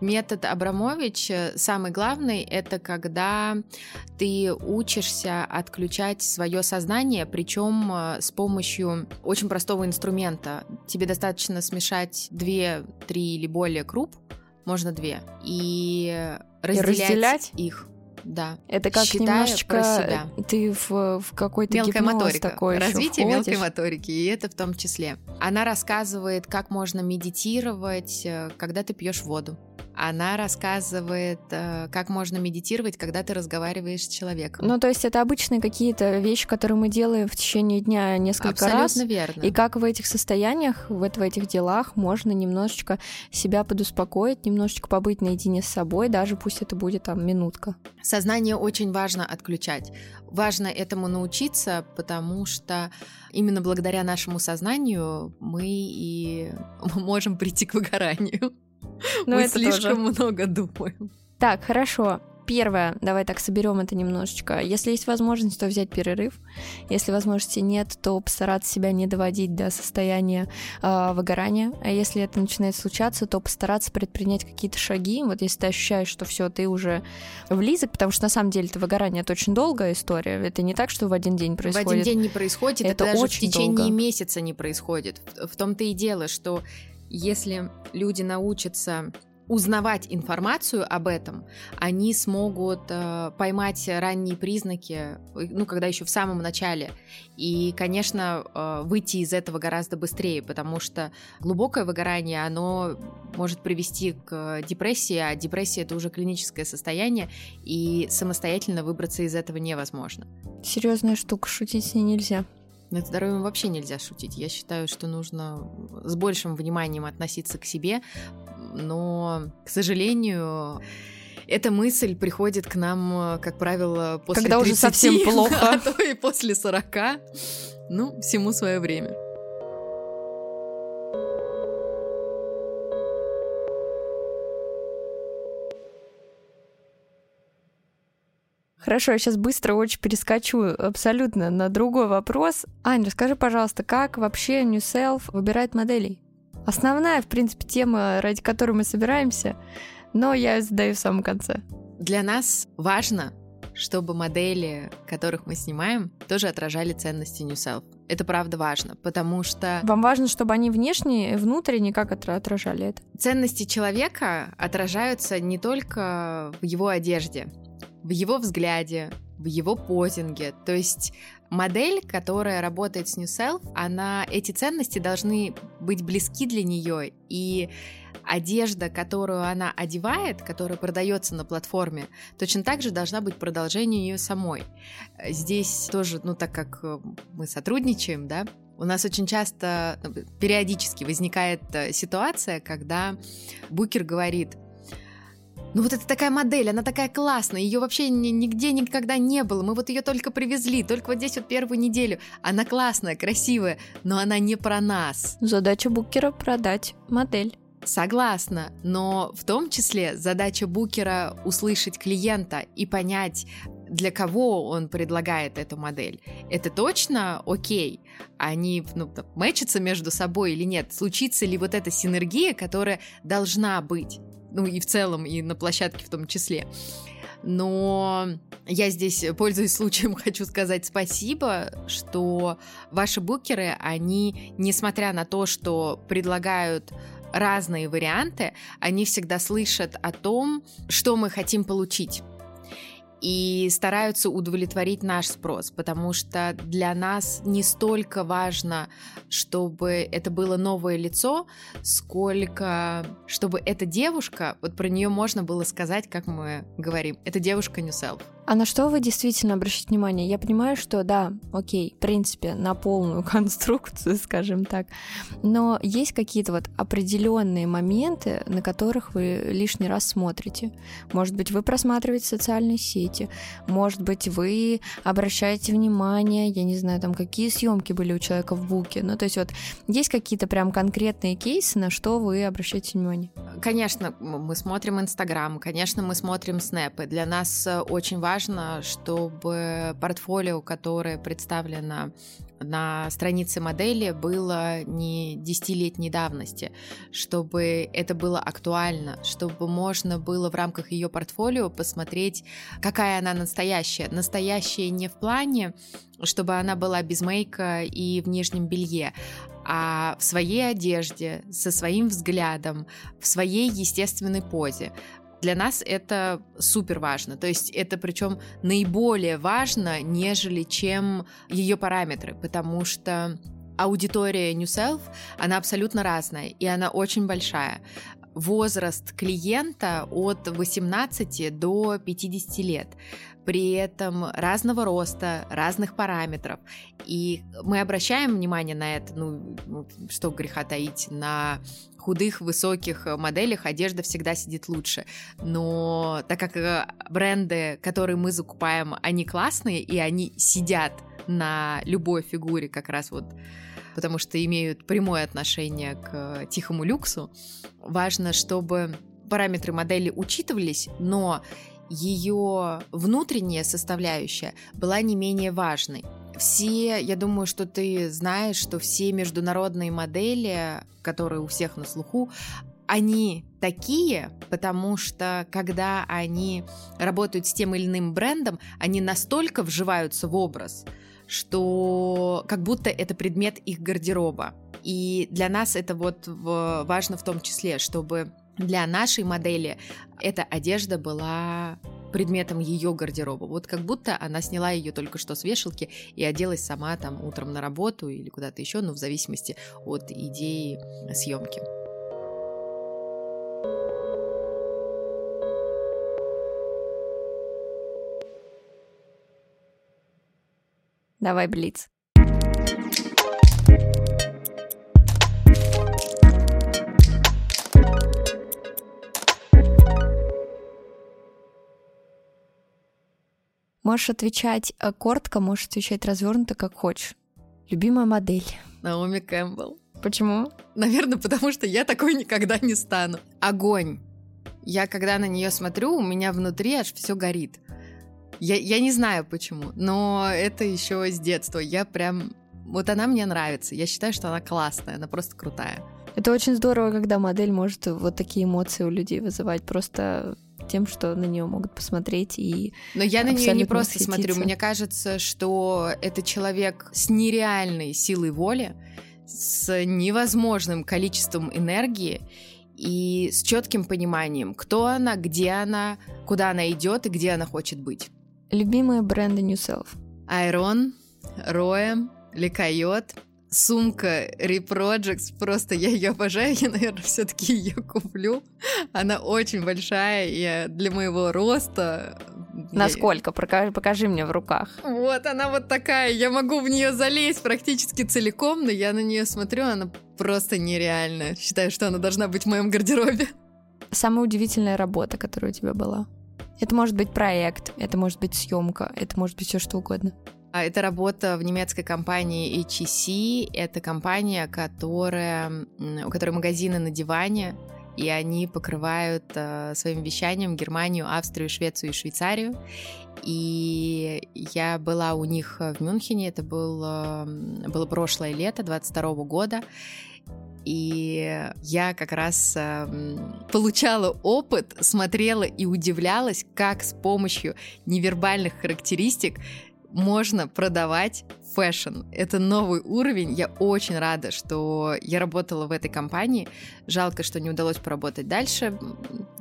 Метод Абрамович, э, самый главный, это когда ты учишься отключать свое сознание, причем э, с помощью очень простого инструмента. Тебе достаточно смешать две, три или более круп, можно две, и разделять, и разделять? их. Да. Это как Считая немножечко себя. ты в, в какой-то мелкая моторика, такой развитие мелкой моторики, и это в том числе. Она рассказывает, как можно медитировать, э, когда ты пьешь воду. Она рассказывает, э, как можно медитировать, когда ты разговариваешь с человеком. Ну, то есть это обычные какие-то вещи, которые мы делаем в течение дня несколько Абсолютно раз. верно. И как в этих состояниях, вот в этих делах можно немножечко себя подуспокоить, немножечко побыть наедине с собой, даже пусть это будет там минутка. Сознание очень важно отключать. Важно этому научиться, потому что именно благодаря нашему сознанию мы и можем прийти к выгоранию. Но мы это слишком тоже. много думаем. Так, хорошо. Первое, давай так соберем это немножечко. Если есть возможность, то взять перерыв. Если возможности нет, то постараться себя не доводить до состояния э, выгорания. А если это начинает случаться, то постараться предпринять какие-то шаги. Вот если ты ощущаешь, что все, ты уже влизок, потому что на самом деле это выгорание, это очень долгая история. Это не так, что в один день происходит. В один день не происходит, это, Это даже очень в течение долго. месяца не происходит. В том-то и дело, что если люди научатся узнавать информацию об этом, они смогут э, поймать ранние признаки, э, ну, когда еще в самом начале, и, конечно, э, выйти из этого гораздо быстрее, потому что глубокое выгорание, оно может привести к депрессии, а депрессия это уже клиническое состояние, и самостоятельно выбраться из этого невозможно. Серьезная штука, шутить с ней нельзя. Над здоровьем вообще нельзя шутить. Я считаю, что нужно с большим вниманием относиться к себе, но, к сожалению, эта мысль приходит к нам, как правило, после Когда уже 30, совсем плохо. а то и после 40. Ну, всему свое время. Хорошо, я сейчас быстро очень перескочу абсолютно на другой вопрос. Ань, расскажи, пожалуйста, как вообще New Self выбирает моделей? Основная, в принципе, тема, ради которой мы собираемся, но я ее задаю в самом конце. Для нас важно, чтобы модели, которых мы снимаем, тоже отражали ценности New Self. Это правда важно, потому что Вам важно, чтобы они внешне и внутренне как отра- отражали это? ценности человека отражаются не только в его одежде, в его взгляде, в его позинге. То есть модель, которая работает с New Self, она, эти ценности должны быть близки для нее, и одежда, которую она одевает, которая продается на платформе, точно так же должна быть продолжением ее самой. Здесь тоже, ну так как э, мы сотрудничаем, да, у нас очень часто, ну, периодически возникает э, ситуация, когда букер говорит, ну вот это такая модель, она такая классная, ее вообще ни- нигде никогда не было, мы вот ее только привезли, только вот здесь вот первую неделю. Она классная, красивая, но она не про нас. Задача букера — продать модель. Согласна, но в том числе задача букера услышать клиента и понять, для кого он предлагает эту модель. Это точно окей? Они ну, мэчатся между собой или нет? Случится ли вот эта синергия, которая должна быть? Ну и в целом, и на площадке в том числе. Но я здесь, пользуясь случаем, хочу сказать спасибо, что ваши букеры, они, несмотря на то, что предлагают разные варианты, они всегда слышат о том, что мы хотим получить и стараются удовлетворить наш спрос, потому что для нас не столько важно, чтобы это было новое лицо, сколько чтобы эта девушка, вот про нее можно было сказать, как мы говорим, это девушка New Self. А на что вы действительно обращаете внимание? Я понимаю, что да, окей, в принципе, на полную конструкцию, скажем так, но есть какие-то вот определенные моменты, на которых вы лишний раз смотрите. Может быть, вы просматриваете социальные сети, может быть, вы обращаете внимание, я не знаю, там, какие съемки были у человека в буке. Ну, то есть вот есть какие-то прям конкретные кейсы, на что вы обращаете внимание? Конечно, мы смотрим Инстаграм, конечно, мы смотрим снэпы. Для нас э, очень важно, чтобы портфолио, которое представлено на странице модели, было не десятилетней давности, чтобы это было актуально, чтобы можно было в рамках ее портфолио посмотреть, какая она настоящая. Настоящая не в плане, чтобы она была без мейка и в нижнем белье, а в своей одежде, со своим взглядом, в своей естественной позе. Для нас это супер важно. То есть это причем наиболее важно, нежели чем ее параметры, потому что аудитория New Self, она абсолютно разная, и она очень большая. возраст клиента от 18 до 50 лет при этом разного роста, разных параметров. И мы обращаем внимание на это, ну, что греха таить, на худых, высоких моделях одежда всегда сидит лучше. Но так как э, бренды, которые мы закупаем, они классные, и они сидят на любой фигуре как раз вот потому что имеют прямое отношение к тихому люксу, важно, чтобы параметры модели учитывались, но ее внутренняя составляющая была не менее важной. Все, я думаю, что ты знаешь, что все международные модели, которые у всех на слуху, они такие, потому что когда они работают с тем или иным брендом, они настолько вживаются в образ, что как будто это предмет их гардероба. И для нас это вот важно в том числе, чтобы для нашей модели эта одежда была предметом ее гардероба. Вот как будто она сняла ее только что с вешалки и оделась сама там утром на работу или куда-то еще, ну, в зависимости от идеи съемки. Давай, Блиц. Можешь отвечать э, коротко, можешь отвечать развернуто, как хочешь. Любимая модель. Наоми Кэмпбелл. Почему? Наверное, потому что я такой никогда не стану. Огонь. Я когда на нее смотрю, у меня внутри аж все горит. Я, я не знаю почему, но это еще с детства. Я прям... Вот она мне нравится. Я считаю, что она классная, она просто крутая. Это очень здорово, когда модель может вот такие эмоции у людей вызывать. Просто тем, что на нее могут посмотреть и Но я на нее не просто восхититься. смотрю. Мне кажется, что это человек с нереальной силой воли, с невозможным количеством энергии и с четким пониманием, кто она, где она, куда она идет и где она хочет быть. Любимые бренды New Self? Айрон, Роя, Лекайот, сумка Reprojects, просто я ее обожаю, я, наверное, все-таки ее куплю. Она очень большая, и для моего роста... Насколько? Покажи, покажи мне в руках. Вот, она вот такая, я могу в нее залезть практически целиком, но я на нее смотрю, она просто нереальная. Считаю, что она должна быть в моем гардеробе. Самая удивительная работа, которая у тебя была? Это может быть проект, это может быть съемка, это может быть все что угодно. А это работа в немецкой компании HEC. Это компания, которая, у которой магазины на диване, и они покрывают э, своим вещанием Германию, Австрию, Швецию и Швейцарию. И я была у них в Мюнхене, это был, э, было прошлое лето, 22 года. И я как раз э, получала опыт, смотрела и удивлялась, как с помощью невербальных характеристик можно продавать фэшн. Это новый уровень. Я очень рада, что я работала в этой компании. Жалко, что не удалось поработать дальше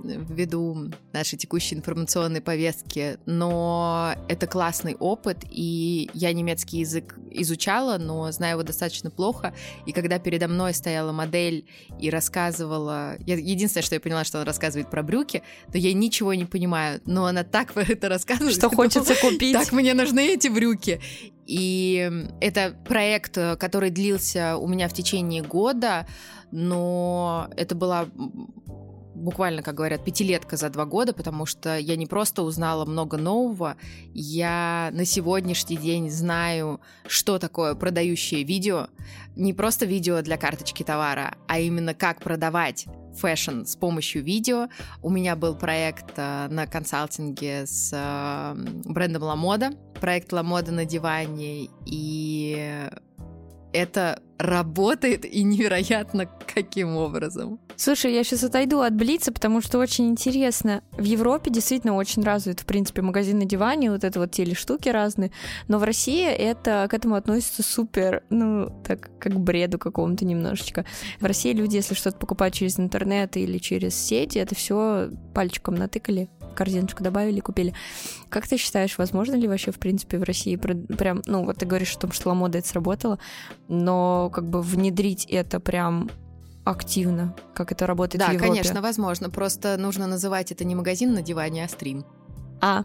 ввиду нашей текущей информационной повестки, но это классный опыт, и я немецкий язык изучала, но знаю его достаточно плохо, и когда передо мной стояла модель и рассказывала... Я, единственное, что я поняла, что она рассказывает про брюки, но я ничего не понимаю, но она так это рассказывает. Что хочется купить. Так мне нужны эти брюки. И это проект, который длился у меня в течение года, но это была буквально, как говорят, пятилетка за два года, потому что я не просто узнала много нового, я на сегодняшний день знаю, что такое продающее видео, не просто видео для карточки товара, а именно как продавать фэшн с помощью видео. У меня был проект э, на консалтинге с э, брендом Ламода, проект Ламода на диване, и это работает и невероятно каким образом. Слушай, я сейчас отойду от Блица, потому что очень интересно. В Европе действительно очень развит, в принципе, магазин на диване, вот это вот телештуки разные, но в России это к этому относится супер, ну, так, как к бреду какому-то немножечко. В России люди, если что-то покупают через интернет или через сети, это все пальчиком натыкали, корзиночку добавили, купили. Как ты считаешь, возможно ли вообще, в принципе, в России прям, ну, вот ты говоришь о том, что ламода это сработало, но как бы внедрить это прям активно, как это работает да, в Европе. Да, конечно, возможно. Просто нужно называть это не магазин на диване, а стрим. А,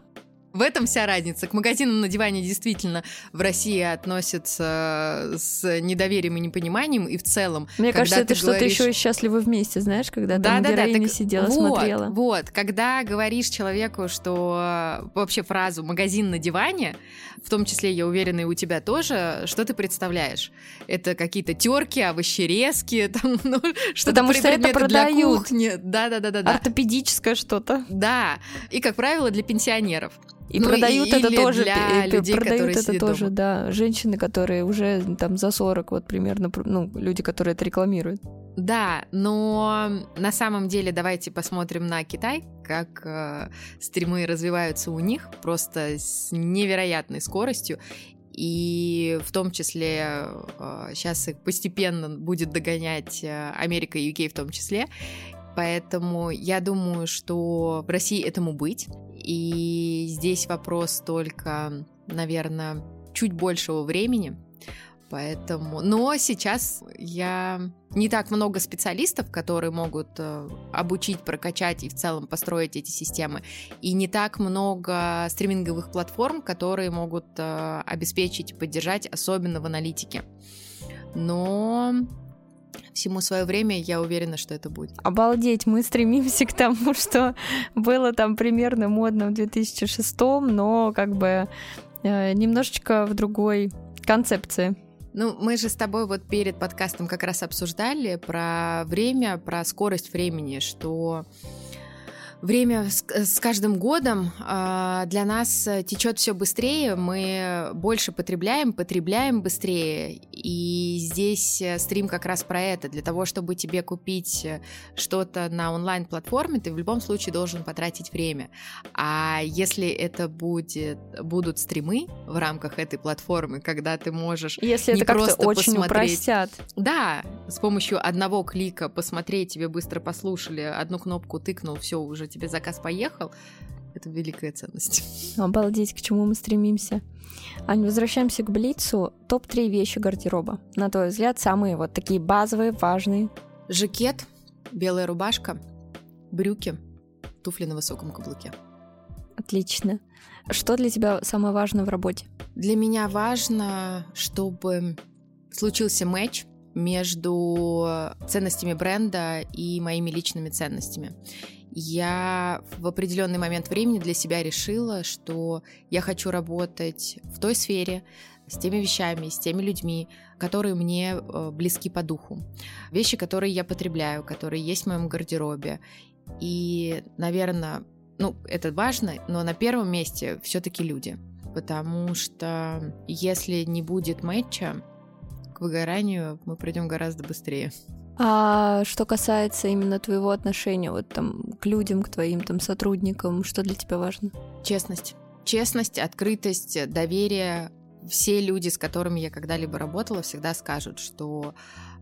в этом вся разница. К магазинам на диване действительно в России относятся с недоверием и непониманием, и в целом. Мне кажется, это что-то говоришь... еще счастливы вместе, знаешь, когда да, там да, героиня да, так... сидела, вот, смотрела. Вот, когда говоришь человеку, что вообще фразу «магазин на диване», в том числе, я уверена, и у тебя тоже, что ты представляешь? Это какие-то терки, овощерезки, там, ну, что-то Потому что это продают. Да-да-да. Ортопедическое что-то. Да, и, как правило, для пенсионеров. И ну, продают и, это тоже для людей, продают это тоже, дома. да, женщины, которые уже там за 40, вот примерно, ну, люди, которые это рекламируют. Да, но на самом деле давайте посмотрим на Китай, как э, стримы развиваются у них просто с невероятной скоростью. И в том числе э, сейчас их постепенно будет догонять э, Америка и UK в том числе. Поэтому я думаю, что в России этому быть. И здесь вопрос только, наверное, чуть большего времени. Поэтому... Но сейчас я не так много специалистов, которые могут э, обучить, прокачать и в целом построить эти системы. И не так много стриминговых платформ, которые могут э, обеспечить и поддержать, особенно в аналитике. Но всему свое время, я уверена, что это будет. Обалдеть, мы стремимся к тому, что было там примерно модно в 2006, но как бы э, немножечко в другой концепции. Ну, мы же с тобой вот перед подкастом как раз обсуждали про время, про скорость времени, что время с, с каждым годом э, для нас течет все быстрее, мы больше потребляем, потребляем быстрее. И здесь э, стрим как раз про это. Для того, чтобы тебе купить э, что-то на онлайн-платформе, ты в любом случае должен потратить время. А если это будет, будут стримы в рамках этой платформы, когда ты можешь если не это просто очень посмотреть, упростят. да, с помощью одного клика посмотреть, тебе быстро послушали, одну кнопку тыкнул, все уже тебе заказ поехал, это великая ценность. Обалдеть, к чему мы стремимся. Ань, возвращаемся к Блицу. Топ-3 вещи гардероба. На твой взгляд, самые вот такие базовые, важные. Жакет, белая рубашка, брюки, туфли на высоком каблуке. Отлично. Что для тебя самое важное в работе? Для меня важно, чтобы случился матч между ценностями бренда и моими личными ценностями я в определенный момент времени для себя решила, что я хочу работать в той сфере, с теми вещами, с теми людьми, которые мне э, близки по духу. Вещи, которые я потребляю, которые есть в моем гардеробе. И, наверное, ну, это важно, но на первом месте все-таки люди. Потому что если не будет матча, к выгоранию мы придем гораздо быстрее. А что касается именно твоего отношения вот там к людям, к твоим там сотрудникам, что для тебя важно? Честность. Честность, открытость, доверие. Все люди, с которыми я когда-либо работала, всегда скажут, что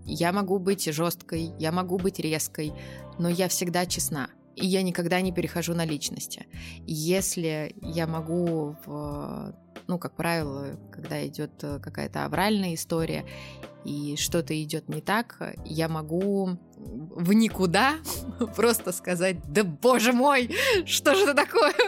я могу быть жесткой, я могу быть резкой, но я всегда честна. И я никогда не перехожу на личности. Если я могу, в, ну, как правило, когда идет какая-то авральная история, и что-то идет не так, я могу в никуда просто сказать, да боже мой, что же это такое?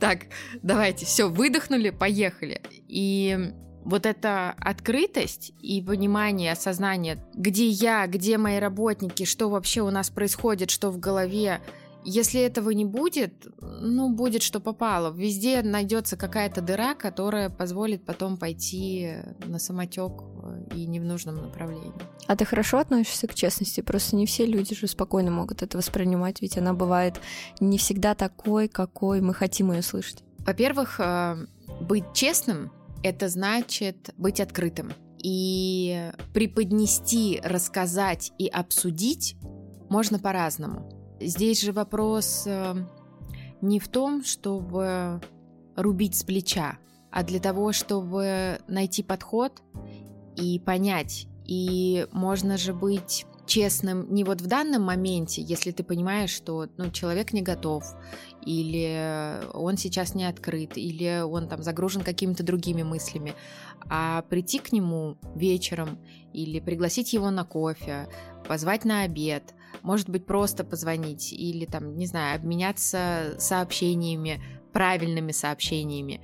Так, давайте, все, выдохнули, поехали. И вот эта открытость и понимание, осознание, где я, где мои работники, что вообще у нас происходит, что в голове, если этого не будет, ну, будет что попало. Везде найдется какая-то дыра, которая позволит потом пойти на самотек э, и не в нужном направлении. А ты хорошо относишься к честности? Просто не все люди же спокойно могут это воспринимать, ведь она бывает не всегда такой, какой мы хотим ее слышать. Во-первых, э, быть честным — это значит быть открытым. И преподнести, рассказать и обсудить можно по-разному. Здесь же вопрос э, не в том, чтобы рубить с плеча, а для того, чтобы найти подход и понять. И можно же быть честным не вот в данном моменте, если ты понимаешь, что ну, человек не готов, или он сейчас не открыт, или он там загружен какими-то другими мыслями, а прийти к нему вечером или пригласить его на кофе, позвать на обед, может быть, просто позвонить или там, не знаю, обменяться сообщениями, правильными сообщениями.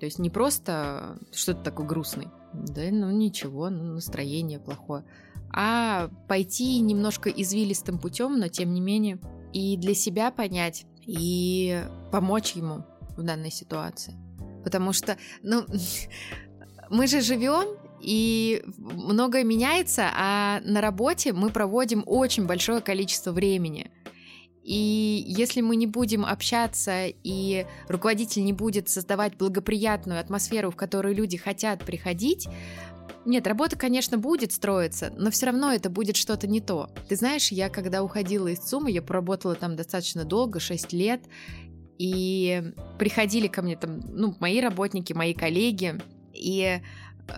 То есть не просто что-то такое грустный, да, ну ничего, ну настроение плохое, а пойти немножко извилистым путем, но тем не менее и для себя понять, и помочь ему в данной ситуации. Потому что, ну, мы же живем и многое меняется, а на работе мы проводим очень большое количество времени. И если мы не будем общаться, и руководитель не будет создавать благоприятную атмосферу, в которую люди хотят приходить, нет, работа, конечно, будет строиться, но все равно это будет что-то не то. Ты знаешь, я когда уходила из ЦУМа, я поработала там достаточно долго, 6 лет, и приходили ко мне там, ну, мои работники, мои коллеги, и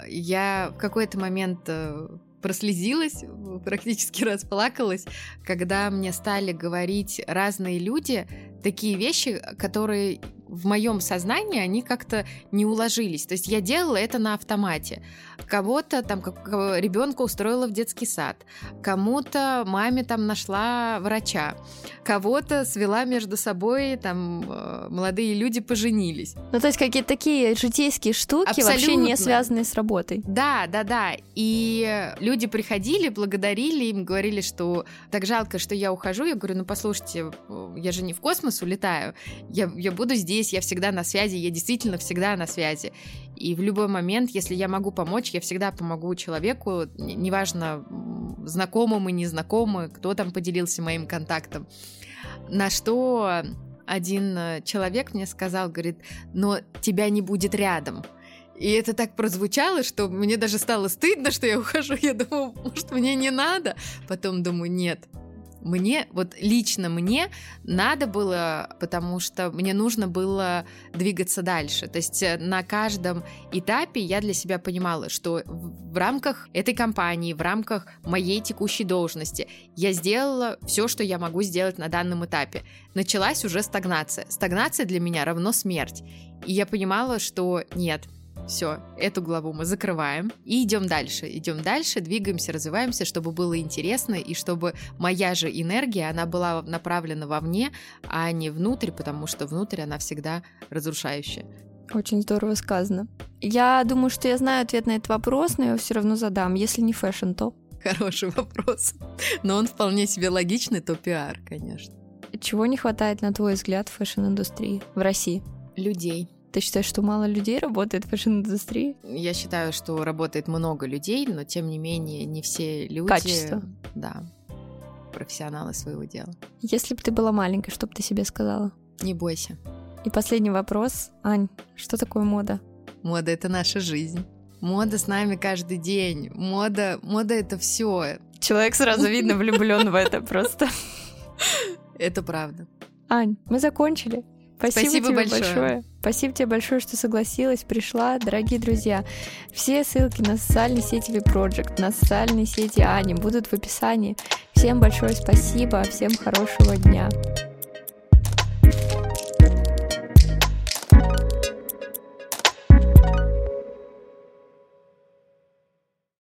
я в какой-то момент э, прослезилась, практически расплакалась, когда мне стали говорить разные люди такие вещи, которые в моем сознании они как-то не уложились. То есть я делала это на автомате. Кого-то там как, ребенка устроила в детский сад, кому-то маме там нашла врача, кого-то свела между собой, там э, молодые люди поженились. Ну то есть какие-то такие житейские штуки, Абсолютно. вообще не связанные с работой. Да, да, да. И люди приходили, благодарили, им говорили, что так жалко, что я ухожу. Я говорю, ну послушайте, я же не в космос улетаю, я, я буду здесь здесь, я всегда на связи, я действительно всегда на связи. И в любой момент, если я могу помочь, я всегда помогу человеку, неважно, знакомым и незнакомым, кто там поделился моим контактом. На что один э, человек мне сказал, говорит, но тебя не будет рядом. И это так прозвучало, что мне даже стало стыдно, что я ухожу. Я думаю, может, мне не надо? Потом думаю, нет, мне, вот лично мне надо было, потому что мне нужно было двигаться дальше. То есть э, на каждом этапе я для себя понимала, что в рамках этой компании, в рамках моей текущей должности я сделала все, что я могу сделать на данном этапе. Началась уже стагнация. Стагнация для меня равно смерть. И я понимала, что нет, все, эту главу мы закрываем и идем дальше. Идем дальше, двигаемся, развиваемся, чтобы было интересно и чтобы моя же энергия, она была направлена вовне, а не внутрь, потому что внутрь она всегда разрушающая. Очень здорово сказано. Я думаю, что я знаю ответ на этот вопрос, но я его все равно задам. Если не фэшн, то? Хороший вопрос. Но он вполне себе логичный, то пиар, конечно. Чего не хватает, на твой взгляд, в фэшн-индустрии в России? Людей ты считаешь, что мало людей работает в фэшн-индустрии? Я считаю, что работает много людей, но тем не менее не все люди... Качество. Да, профессионалы своего дела. Если бы ты была маленькой, что бы ты себе сказала? Не бойся. И последний вопрос. Ань, что такое мода? Мода — это наша жизнь. Мода с нами каждый день. Мода, мода — это все. Человек сразу видно влюблен в это просто. Это правда. Ань, мы закончили. Спасибо, Спасибо тебе большое. большое. Спасибо тебе большое, что согласилась, пришла. Дорогие друзья, все ссылки на социальные сети V-Project, на социальные сети Ани будут в описании. Всем большое спасибо, всем хорошего дня.